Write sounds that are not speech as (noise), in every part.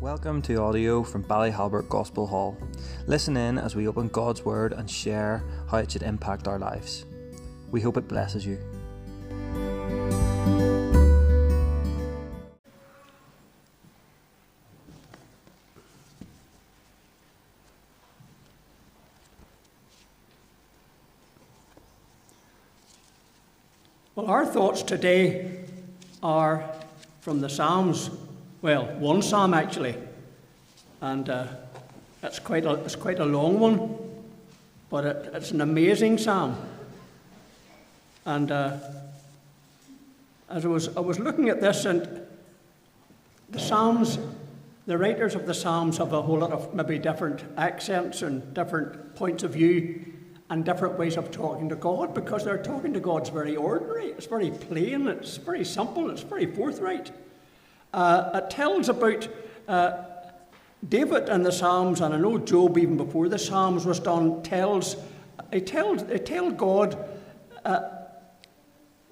Welcome to audio from Ballyhalbert Gospel Hall. Listen in as we open God's Word and share how it should impact our lives. We hope it blesses you. Well, our thoughts today are from the Psalms. Well, one Psalm actually, and uh, it's quite a it's quite a long one, but it, it's an amazing Psalm. And uh, as I was I was looking at this, and the Psalms, the writers of the Psalms have a whole lot of maybe different accents and different points of view and different ways of talking to God because they're talking to God's very ordinary. It's very plain, it's very simple, it's very forthright. Uh, it tells about uh, David and the Psalms, and I know Job, even before the Psalms was done, tells, they tell, they tell God, uh,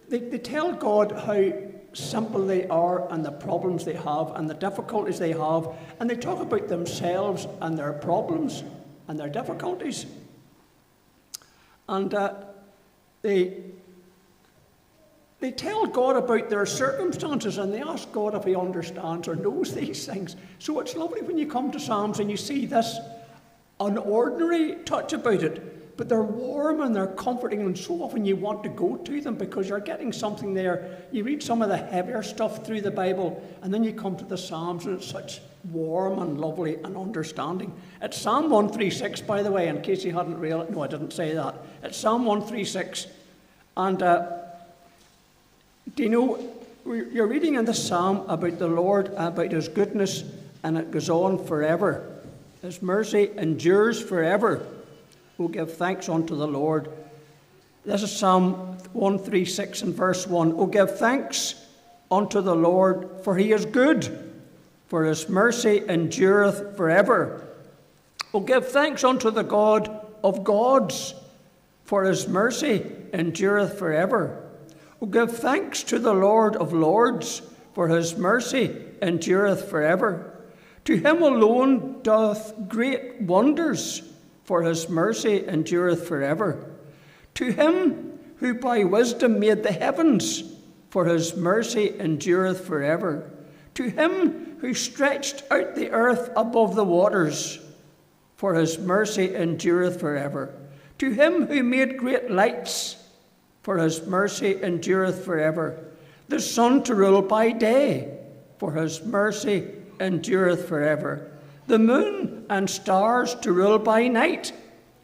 they, they tell God how simple they are and the problems they have and the difficulties they have, and they talk about themselves and their problems and their difficulties. And uh, they, they tell God about their circumstances and they ask God if He understands or knows these things. So it's lovely when you come to Psalms and you see this unordinary touch about it, but they're warm and they're comforting, and so often you want to go to them because you're getting something there. You read some of the heavier stuff through the Bible, and then you come to the Psalms, and it's such warm and lovely and understanding. It's Psalm 136, by the way, in case you hadn't realized. No, I didn't say that. It's Psalm 136. And uh, do you know, you're reading in the Psalm about the Lord, about His goodness, and it goes on forever. His mercy endures forever. We'll give thanks unto the Lord. This is Psalm 136 and verse 1. Oh, give thanks unto the Lord, for He is good for his mercy endureth forever. Oh, give thanks unto the God of gods, for his mercy endureth forever. O give thanks to the Lord of lords, for his mercy endureth forever. To him alone doth great wonders, for his mercy endureth forever. To him who by wisdom made the heavens, for his mercy endureth forever. To him who stretched out the earth above the waters, for his mercy endureth forever. To him who made great lights, for his mercy endureth forever. The sun to rule by day, for his mercy endureth forever. The moon and stars to rule by night,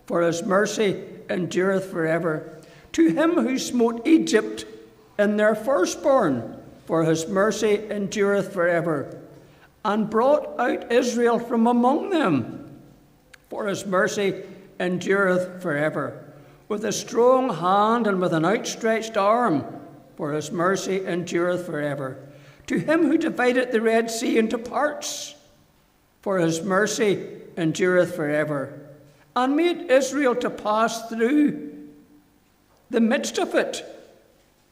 for his mercy endureth forever. To him who smote Egypt in their firstborn, for his mercy endureth forever and brought out Israel from among them. For his mercy endureth forever. With a strong hand and with an outstretched arm, for his mercy endureth forever. To him who divided the Red Sea into parts, for his mercy endureth forever, and made Israel to pass through the midst of it,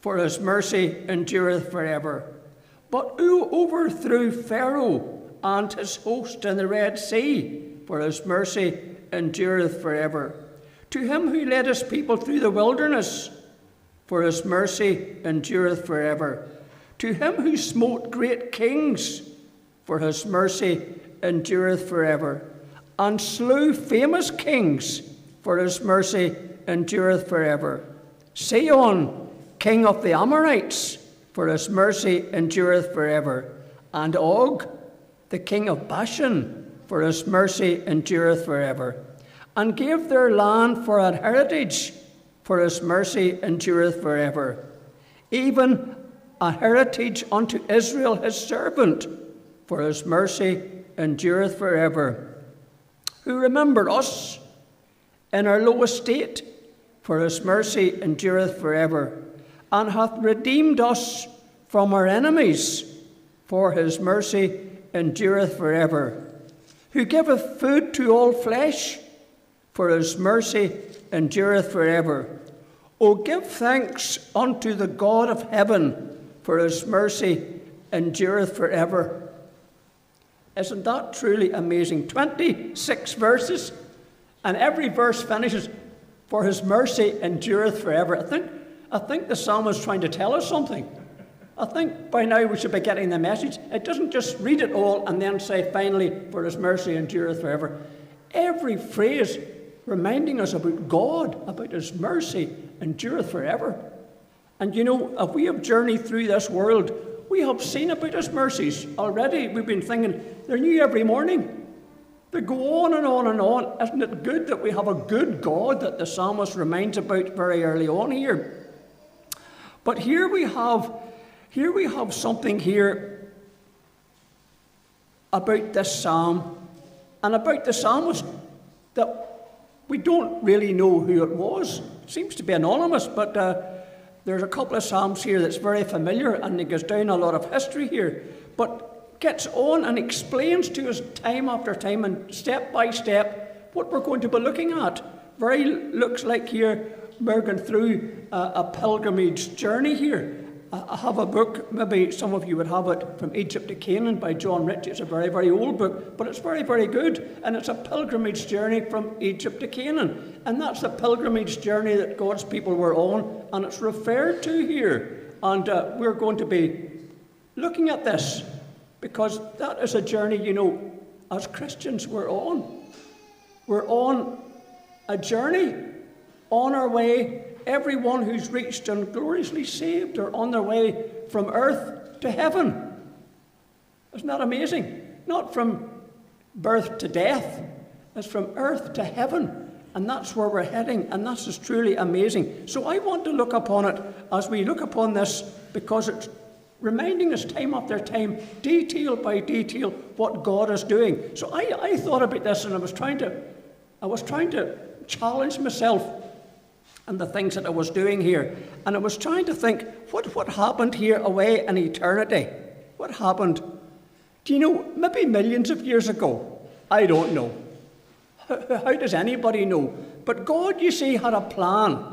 for his mercy endureth forever but who overthrew Pharaoh and his host in the Red Sea, for his mercy endureth forever. To him who led his people through the wilderness, for his mercy endureth forever. To him who smote great kings, for his mercy endureth forever. And slew famous kings, for his mercy endureth forever. Sihon, king of the Amorites, for his mercy endureth forever. And Og, the king of Bashan, for his mercy endureth forever. And gave their land for an heritage, for his mercy endureth forever. Even a heritage unto Israel his servant, for his mercy endureth forever. Who remembered us in our low estate, for his mercy endureth forever and hath redeemed us from our enemies, for his mercy endureth forever. Who giveth food to all flesh, for his mercy endureth forever. O give thanks unto the God of heaven, for his mercy endureth forever. Isn't that truly amazing? 26 verses, and every verse finishes, For his mercy endureth forever. I think, I think the psalmist is trying to tell us something. I think by now we should be getting the message. It doesn't just read it all and then say, finally, for his mercy endureth forever. Every phrase reminding us about God, about his mercy endureth forever. And you know, if we have journeyed through this world, we have seen about his mercies already. We've been thinking they're new every morning. They go on and on and on. Isn't it good that we have a good God that the psalmist reminds about very early on here? But here we have here we have something here about this psalm and about the psalmist that we don't really know who it was. It seems to be anonymous, but uh, there's a couple of psalms here that's very familiar, and it goes down a lot of history here. But gets on and explains to us time after time and step by step what we're going to be looking at. Very looks like here we're going through a, a pilgrimage journey here. I have a book, maybe some of you would have it, From Egypt to Canaan by John Ritchie. It's a very, very old book, but it's very, very good. And it's a pilgrimage journey from Egypt to Canaan. And that's the pilgrimage journey that God's people were on, and it's referred to here. And uh, we're going to be looking at this because that is a journey, you know, as Christians we're on. We're on a journey on our way everyone who's reached and gloriously saved are on their way from earth to heaven. Isn't that amazing? Not from birth to death, it's from earth to heaven. And that's where we're heading, and that's just truly amazing. So I want to look upon it as we look upon this because it's reminding us time after time, detail by detail, what God is doing. So I, I thought about this and I was trying to I was trying to challenge myself and the things that I was doing here. And I was trying to think, what, what happened here away in eternity? What happened? Do you know, maybe millions of years ago? I don't know. How does anybody know? But God, you see, had a plan.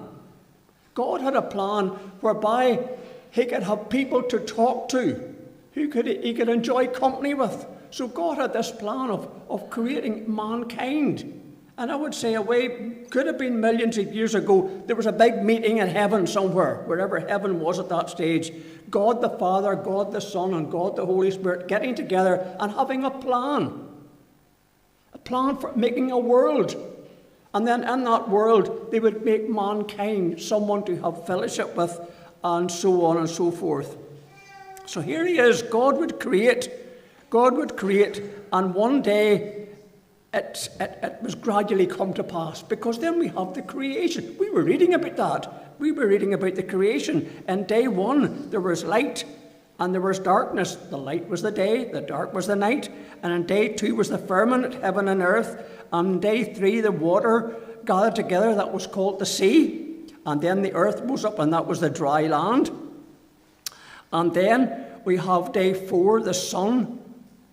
God had a plan whereby He could have people to talk to, who could He could enjoy company with. So God had this plan of, of creating mankind. And I would say away, could have been millions of years ago, there was a big meeting in heaven somewhere, wherever heaven was at that stage. God the Father, God the Son, and God the Holy Spirit getting together and having a plan. A plan for making a world. And then in that world, they would make mankind someone to have fellowship with, and so on and so forth. So here he is God would create, God would create, and one day it, it, it was gradually come to pass because then we have the creation. We were reading about that. We were reading about the creation. And day one, there was light and there was darkness. The light was the day, the dark was the night. And in day two was the firmament, heaven and earth. On day three, the water gathered together, that was called the sea. And then the earth rose up, and that was the dry land. And then we have day four, the sun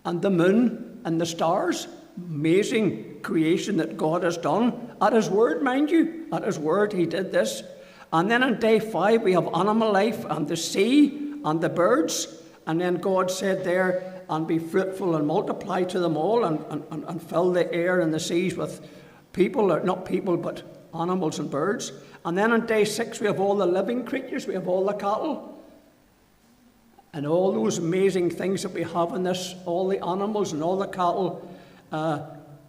and the moon and the stars amazing creation that God has done. At His word, mind you, at His word, He did this. And then on day five, we have animal life and the sea and the birds. And then God said there, and be fruitful and multiply to them all and, and, and fill the air and the seas with people, or not people, but animals and birds. And then on day six, we have all the living creatures, we have all the cattle. And all those amazing things that we have in this, all the animals and all the cattle uh,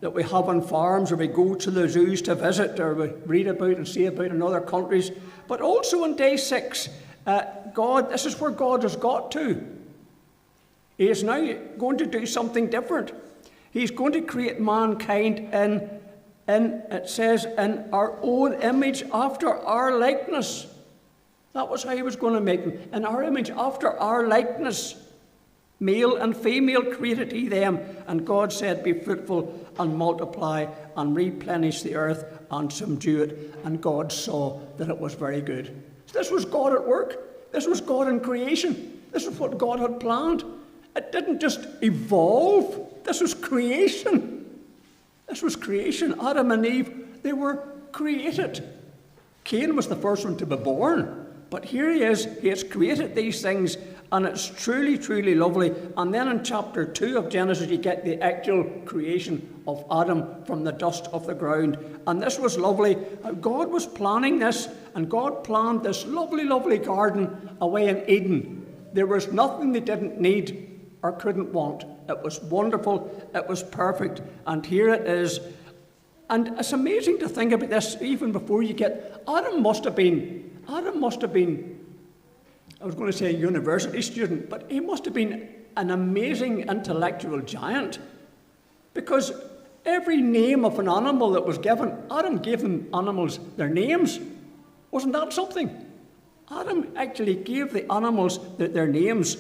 that we have on farms or we go to the zoos to visit or we read about and see about in other countries. But also on day six, uh, God, this is where God has got to. He is now going to do something different. He's going to create mankind in, in it says, in our own image after our likeness. That was how he was going to make them. In our image after our likeness. Male and female created he them, and God said, Be fruitful and multiply and replenish the earth and subdue it. And God saw that it was very good. So this was God at work. This was God in creation. This is what God had planned. It didn't just evolve, this was creation. This was creation. Adam and Eve, they were created. Cain was the first one to be born. But here he is, he has created these things And it's truly, truly lovely. And then in chapter 2 of Genesis, you get the actual creation of Adam from the dust of the ground. And this was lovely. God was planning this, and God planned this lovely, lovely garden away in Eden. There was nothing they didn't need or couldn't want. It was wonderful, it was perfect. And here it is. And it's amazing to think about this even before you get. Adam must have been, Adam must have been I was going to say university student, but he must have been an amazing intellectual giant because every name of an animal that was given, Adam gave them animals their names. Wasn't that something? Adam actually gave the animals their names.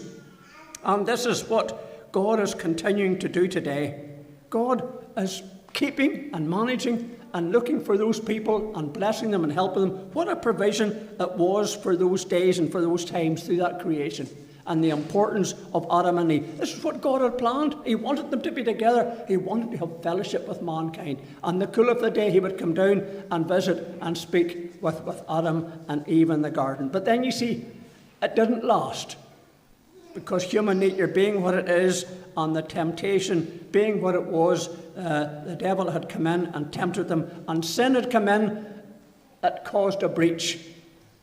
And this is what God is continuing to do today. God is keeping and managing and looking for those people and blessing them and helping them. What a provision it was for those days and for those times through that creation and the importance of Adam and Eve. This is what God had planned. He wanted them to be together. He wanted to have fellowship with mankind. And the cool of the day, he would come down and visit and speak with, with Adam and Eve in the garden. But then you see, it didn't last because human nature being what it is and the temptation being what it was, uh, the devil had come in and tempted them, and sin had come in, it caused a breach,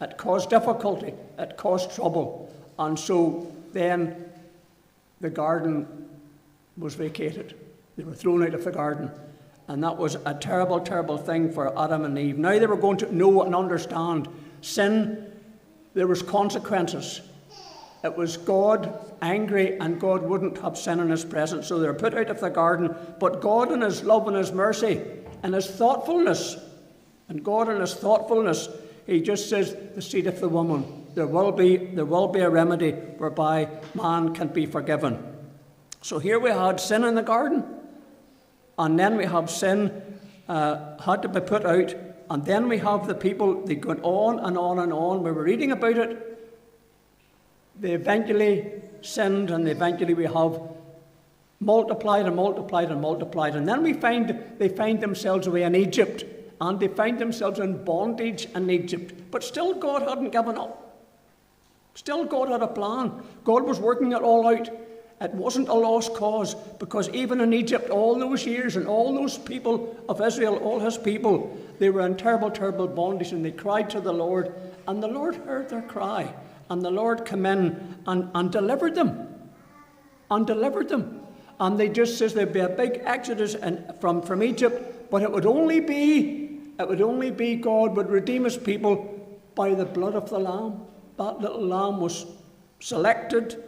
it caused difficulty, it caused trouble. And so then the garden was vacated. They were thrown out of the garden. And that was a terrible, terrible thing for Adam and Eve. Now they were going to know and understand sin, there was consequences. It was God angry, and God wouldn't have sin in his presence, so they were put out of the garden. But God, in his love and his mercy and his thoughtfulness, and God, in his thoughtfulness, he just says, The seed of the woman. There will be, there will be a remedy whereby man can be forgiven. So here we had sin in the garden, and then we have sin uh, had to be put out, and then we have the people, they go on and on and on. We were reading about it they eventually sinned and eventually we have multiplied and multiplied and multiplied. And then we find they find themselves away in Egypt and they find themselves in bondage in Egypt. But still, God hadn't given up. Still, God had a plan. God was working it all out. It wasn't a lost cause because even in Egypt, all those years and all those people of Israel, all his people, they were in terrible, terrible bondage and they cried to the Lord, and the Lord heard their cry. And the Lord came in and, and delivered them. And delivered them. And they just says there'd be a big exodus in, from, from Egypt, but it would only be, it would only be God would redeem his people by the blood of the Lamb. That little lamb was selected,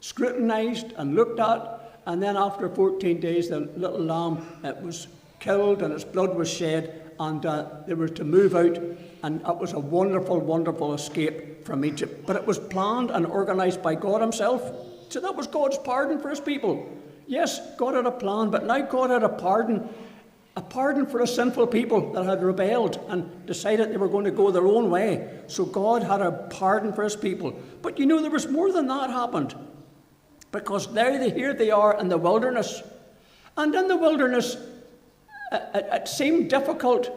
scrutinized, and looked at, and then after 14 days, the little lamb it was killed and its blood was shed, and uh, they were to move out, and it was a wonderful, wonderful escape from Egypt. But it was planned and organised by God Himself. So that was God's pardon for His people. Yes, God had a plan, but now God had a pardon, a pardon for a sinful people that had rebelled and decided they were going to go their own way. So God had a pardon for His people. But you know, there was more than that happened. Because there they, here they are in the wilderness. And in the wilderness, it, it seemed difficult,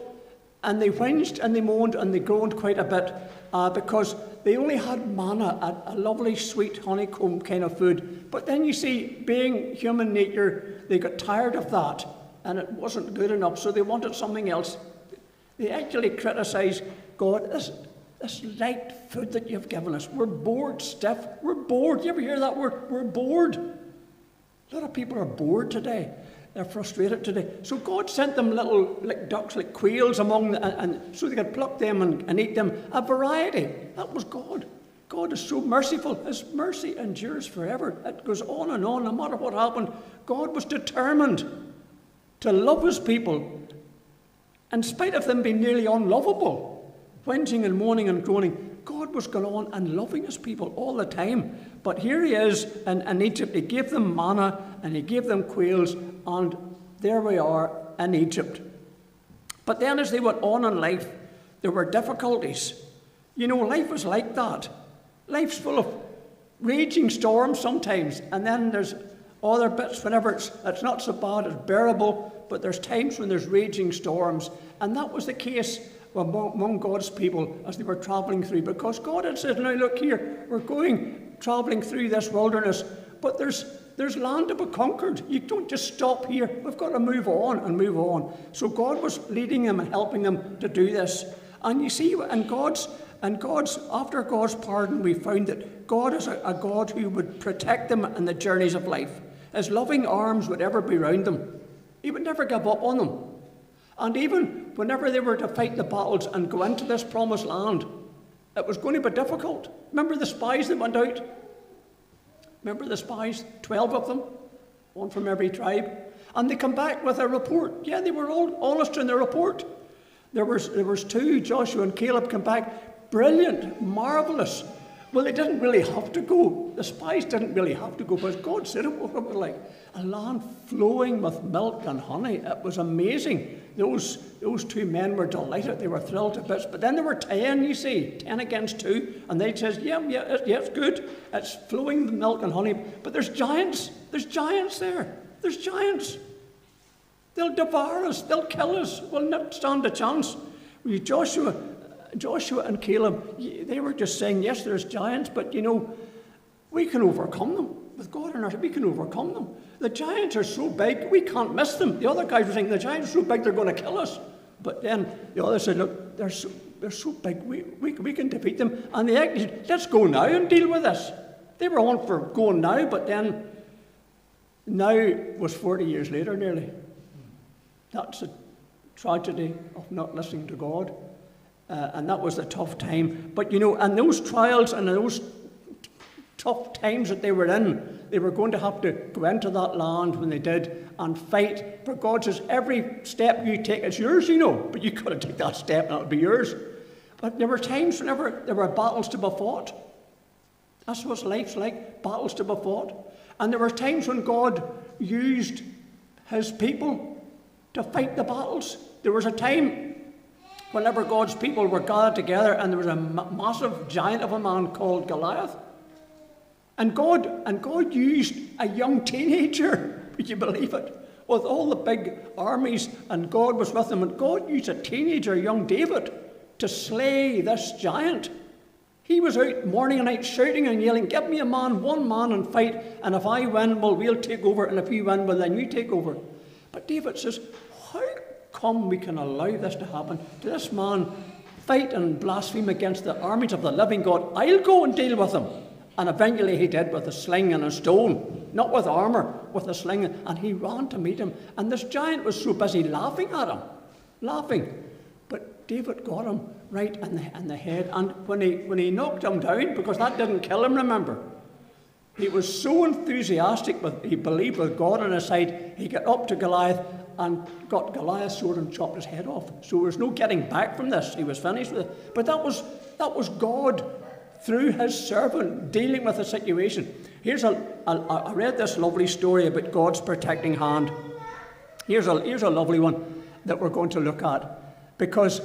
and they whinged and they moaned and they groaned quite a bit uh, because they only had manna, a, a, lovely, sweet, honeycomb kind of food. But then you see, being human nature, they got tired of that, and it wasn't good enough, so they wanted something else. They actually criticised God. This, this light food that you've given us, we're bored stiff. We're bored. You ever hear that word? We're bored. A lot of people are bored today. They're frustrated today. So God sent them little like ducks, like quails among the, and, and so they could pluck them and, and eat them. A variety. That was God. God is so merciful. His mercy endures forever. It goes on and on, no matter what happened. God was determined to love his people, in spite of them being nearly unlovable, whinging and moaning and groaning. Was going on and loving his people all the time. But here he is in, in Egypt. He gave them manna and he gave them quails, and there we are in Egypt. But then, as they went on in life, there were difficulties. You know, life is like that. Life's full of raging storms sometimes, and then there's other bits, whenever it's, it's not so bad, it's bearable, but there's times when there's raging storms. And that was the case among God's people as they were traveling through. Because God had said, Now look here, we're going traveling through this wilderness, but there's there's land to be conquered. You don't just stop here. We've got to move on and move on. So God was leading them and helping them to do this. And you see, and God's and God's after God's pardon, we found that God is a, a God who would protect them in the journeys of life. His loving arms would ever be round them. He would never give up on them. And even whenever they were to fight the battles and go into this promised land, it was going to be difficult. Remember the spies that went out? Remember the spies? Twelve of them, one from every tribe. And they come back with a report. Yeah, they were all honest in their report. There was, there was two, Joshua and Caleb, come back. Brilliant, marvellous. Well, they didn't really have to go. The spies didn't really have to go but God said it was like a land flowing with milk and honey. It was amazing. Those, those two men were delighted. They were thrilled to bits. But then there were 10, you see, 10 against 2. And they says, yeah, yeah, yeah, it's good. It's flowing with milk and honey. But there's giants. There's giants there. There's giants. They'll devour us. They'll kill us. We'll not stand a chance. Joshua, Joshua and Caleb, they were just saying, yes, there's giants, but you know, we can overcome them. With God in our we can overcome them. The giants are so big, we can't miss them. The other guys were saying, the giants are so big, they're going to kill us. But then the others said, look, they're so, they're so big, we, we, we can defeat them. And they actually let's go now and deal with this. They were on for going now, but then now was 40 years later nearly. That's a tragedy of not listening to God. Uh, and that was a tough time. But you know, and those trials and those tough times that they were in, they were going to have to go into that land when they did and fight. For God says, every step you take is yours, you know, but you've got to take that step and it'll be yours. But there were times whenever there were battles to be fought. That's what life's like battles to be fought. And there were times when God used his people to fight the battles. There was a time whenever God's people were gathered together and there was a massive giant of a man called Goliath. And God, and God used a young teenager, (laughs) would you believe it? With all the big armies, and God was with him, and God used a teenager, young David, to slay this giant. He was out morning and night shouting and yelling, Give me a man, one man, and fight, and if I win, well, we'll take over, and if you win, well, then you take over. But David says, How come we can allow this to happen? To this man fight and blaspheme against the armies of the living God? I'll go and deal with him. And eventually he did with a sling and a stone, not with armour, with a sling. And he ran to meet him. And this giant was so busy laughing at him, laughing. But David got him right in the, in the head. And when he, when he knocked him down, because that didn't kill him, remember, he was so enthusiastic, but he believed with God on his side, he got up to Goliath and got Goliath's sword and chopped his head off. So there was no getting back from this. He was finished with it. But that was, that was God through his servant dealing with a situation. Here's a, a, I read this lovely story about God's protecting hand. Here's a, here's a lovely one that we're going to look at because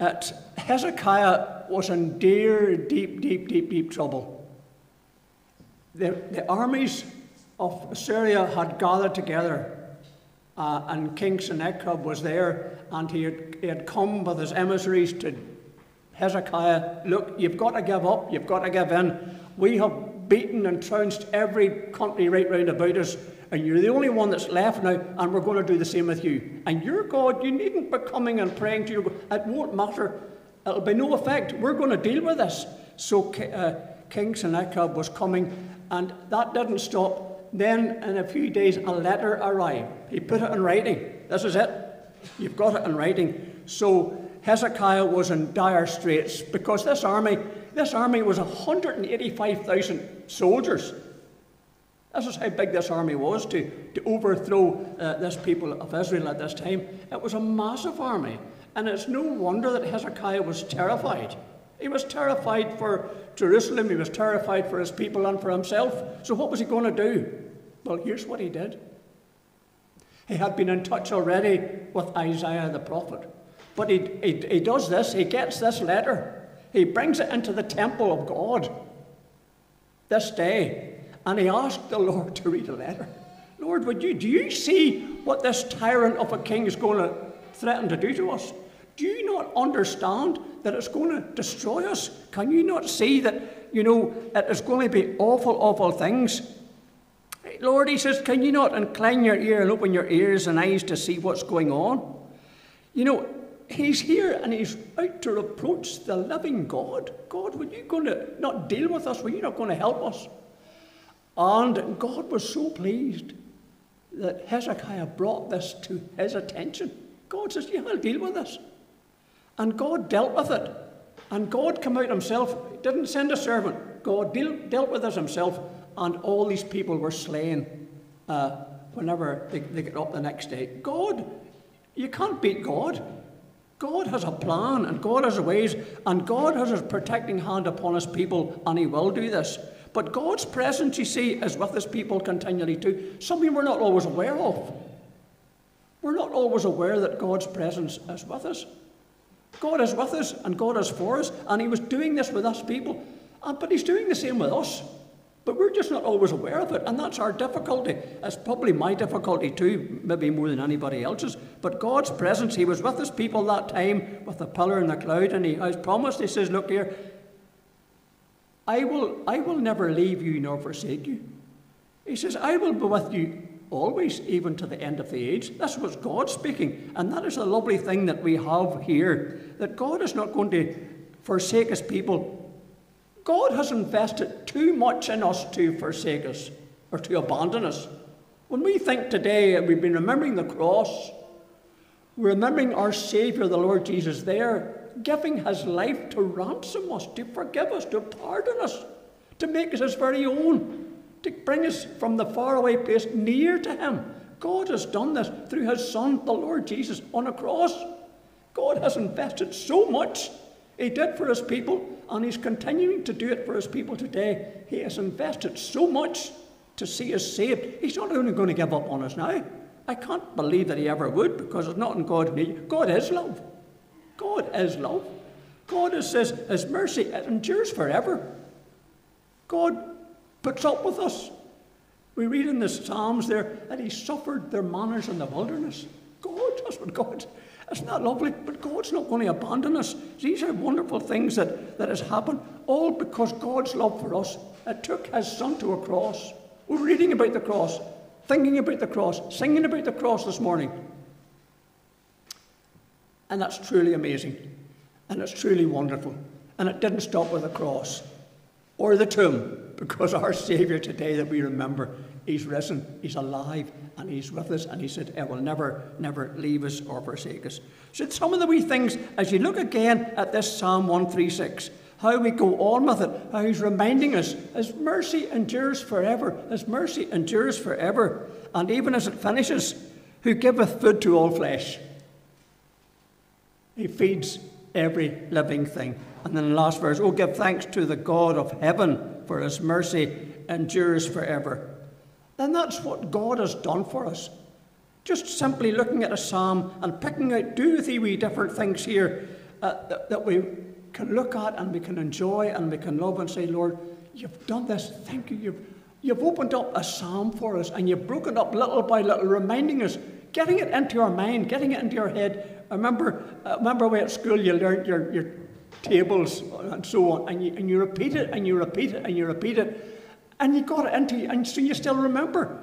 at Hezekiah was in dear, deep, deep, deep, deep trouble. The, the armies of Assyria had gathered together, uh, and King Sennacherib was there, and he had, he had come with his emissaries to Hezekiah, look, you've got to give up, you've got to give in. We have beaten and trounced every country right round about us, and you're the only one that's left now, and we're going to do the same with you. And your God, you needn't be coming and praying to your God. It won't matter. It'll be no effect. We're going to deal with this. So uh, King Sennacherib was coming, and that didn't stop. Then, in a few days, a letter arrived. He put it in writing. This is it. You've got it in writing. So Hezekiah was in dire straits because this army, this army was 185,000 soldiers. This is how big this army was to, to overthrow uh, this people of Israel at this time. It was a massive army. And it's no wonder that Hezekiah was terrified. He was terrified for Jerusalem, he was terrified for his people and for himself. So, what was he going to do? Well, here's what he did. He had been in touch already with Isaiah the prophet. But he, he, he does this, he gets this letter, he brings it into the temple of God this day, and he asked the Lord to read a letter. Lord, would you, do you see what this tyrant of a king is going to threaten to do to us? Do you not understand that it's going to destroy us? Can you not see that, you know, it is going to be awful, awful things? Lord, he says, can you not incline your ear and open your ears and eyes to see what's going on? You know, he's here and he's out to reproach the living God. God, were you going to not deal with us? Were you not going to help us? And God was so pleased that Hezekiah brought this to his attention. God says, Yeah, I'll deal with this. And God dealt with it. And God came out himself, he didn't send a servant. God deal, dealt with this himself, and all these people were slain uh, whenever they, they get up the next day. God, you can't beat God. God has a plan, and God has ways, and God has a protecting hand upon his people, and he will do this. But God's presence, you see, is with his people continually too. Something we're not always aware of. We're not always aware that God's presence is with us. God is with us and God is for us, and He was doing this with us people, uh, but He's doing the same with us. But we're just not always aware of it, and that's our difficulty. It's probably my difficulty too, maybe more than anybody else's. But God's presence, He was with His people that time with the pillar and the cloud, and He has promised, He says, Look here, I will, I will never leave you nor forsake you. He says, I will be with you always, even to the end of the age. That's what God speaking. And that is a lovely thing that we have here that God is not going to forsake his people. God has invested too much in us to forsake us or to abandon us. When we think today, we've been remembering the cross, we're remembering our Saviour, the Lord Jesus, there, giving his life to ransom us, to forgive us, to pardon us, to make us his very own to bring us from the faraway place near to Him. God has done this through His Son, the Lord Jesus, on a cross. God has invested so much. He did for His people, and He's continuing to do it for His people today. He has invested so much to see us saved. He's not only going to give up on us now. I can't believe that He ever would because it's not in God's nature. God is love. God is love. God is, says His mercy it endures forever. God puts up with us. We read in the Psalms there that he suffered their manners in the wilderness. God, that's what God, isn't that lovely? But God's not going to abandon us. These are wonderful things that, that has happened, all because God's love for us. It took his son to a cross. We're reading about the cross, thinking about the cross, singing about the cross this morning. And that's truly amazing. And it's truly wonderful. And it didn't stop with the cross or the tomb, because our Saviour today that we remember, He's risen, He's alive, and He's with us, and He said, He will never, never leave us or forsake us. So, some of the wee things, as you look again at this Psalm 136, how we go on with it, how He's reminding us, His mercy endures forever, His mercy endures forever, and even as it finishes, who giveth food to all flesh. He feeds every living thing. And then the last verse, Oh, give thanks to the God of heaven, for his mercy endures forever. And that's what God has done for us. Just simply looking at a psalm and picking out two or three different things here uh, that, that we can look at and we can enjoy and we can love and say, Lord, you've done this. Thank you. You've, you've opened up a psalm for us and you've broken up little by little, reminding us, getting it into our mind, getting it into our head. I remember, I remember when at school you learned your, your tables and so on, and you, and you repeat it and you repeat it and you repeat it, and you got it into and so you still remember.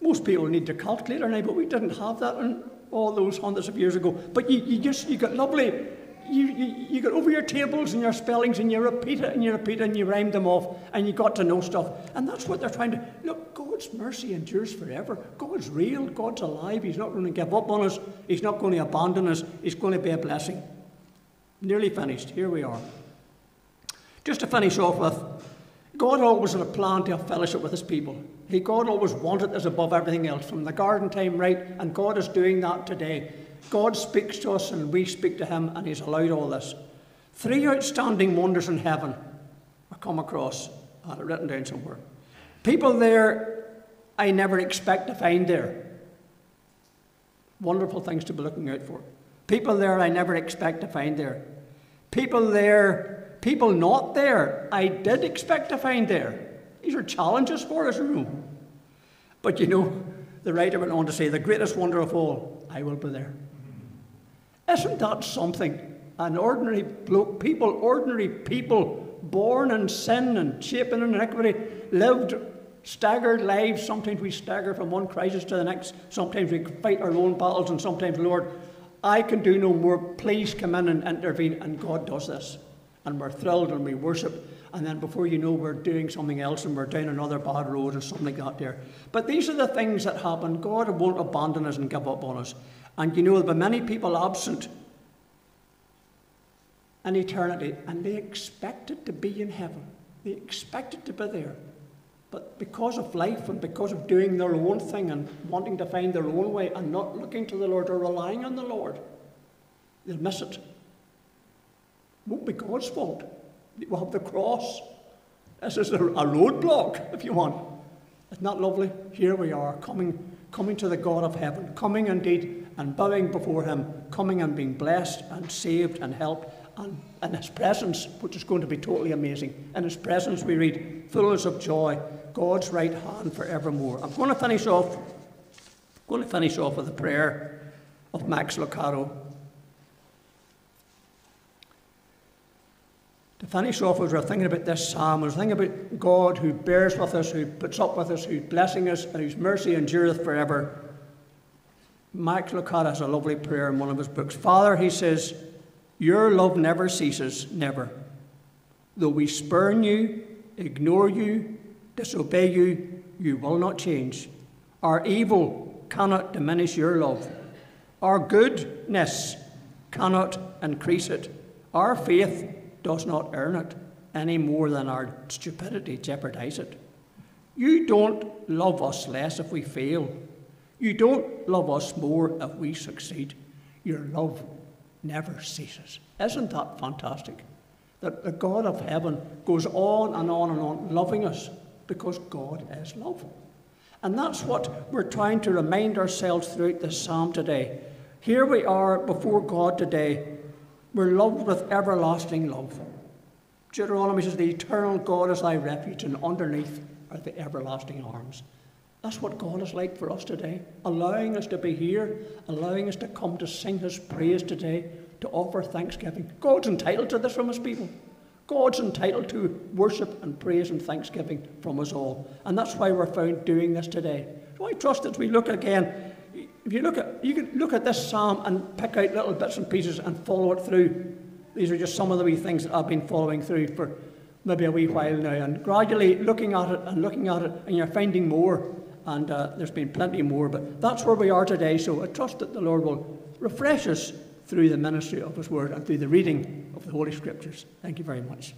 Most people need a calculator now, but we didn't have that in all those hundreds of years ago. But you, you just you got lovely. You, you, you got over your tables and your spellings and you repeat it and you repeat it and you rhyme them off and you got to know stuff. And that's what they're trying to look, God's mercy endures forever. God's real, God's alive. He's not going to give up on us, He's not going to abandon us, He's going to be a blessing. Nearly finished. Here we are. Just to finish off with, God always had a plan to have fellowship with his people. He, God always wanted this above everything else, from the garden time right, and God is doing that today. God speaks to us and we speak to him, and he's allowed all this. Three outstanding wonders in heaven I come across. I had it written down somewhere. People there I never expect to find there. Wonderful things to be looking out for. People there I never expect to find there. People there, people not there, I did expect to find there. These are challenges for us, you know. But you know, the writer went on to say, the greatest wonder of all, I will be there. Isn't that something? An ordinary bloke, people, ordinary people, born in sin and shaping in iniquity, lived staggered lives. Sometimes we stagger from one crisis to the next. Sometimes we fight our own battles, and sometimes, Lord, I can do no more. Please come in and intervene. And God does this. And we're thrilled and we worship. And then before you know, we're doing something else and we're down another bad road or something like that there. But these are the things that happen. God won't abandon us and give up on us. And you know, there'll be many people absent in eternity, and they expected to be in heaven. They expected to be there. But because of life and because of doing their own thing and wanting to find their own way and not looking to the Lord or relying on the Lord, they'll miss it. It won't be God's fault. We'll have the cross. This is a, roadblock, if you want. Isn't that lovely? Here we are, coming, coming to the God of heaven, coming indeed and bowing before Him, coming and being blessed and saved and helped and in His presence, which is going to be totally amazing. In His presence, we read, fullness of joy, God's right hand for evermore. I'm going to finish off. I'm going to finish off with a prayer of Max Lucado. To finish off, as we're thinking about this psalm, we're thinking about God who bears with us, who puts up with us, who's blessing us, and whose mercy endureth forever. Max Lucado has a lovely prayer in one of his books. Father, he says, your love never ceases, never. Though we spurn you, ignore you, disobey you, you will not change. Our evil cannot diminish your love. Our goodness cannot increase it. Our faith does not earn it any more than our stupidity jeopardize it. You don't love us less if we fail. You don't love us more if we succeed. Your love never ceases. Isn't that fantastic? That the God of heaven goes on and on and on loving us because God is love. And that's what we're trying to remind ourselves throughout this psalm today. Here we are before God today. We're loved with everlasting love. Deuteronomy says, The eternal God is thy refuge, and underneath are the everlasting arms. That's what God is like for us today, allowing us to be here, allowing us to come to sing His praise today, to offer thanksgiving. God's entitled to this from His people. God's entitled to worship and praise and thanksgiving from us all. And that's why we're found doing this today. So I trust as we look again, if you look at you can look at this psalm and pick out little bits and pieces and follow it through. These are just some of the wee things that I've been following through for maybe a wee while now, and gradually looking at it and looking at it, and you're finding more and uh, there's been plenty more, but that's where we are today. So I trust that the Lord will refresh us through the ministry of His Word and through the reading of the Holy Scriptures. Thank you very much.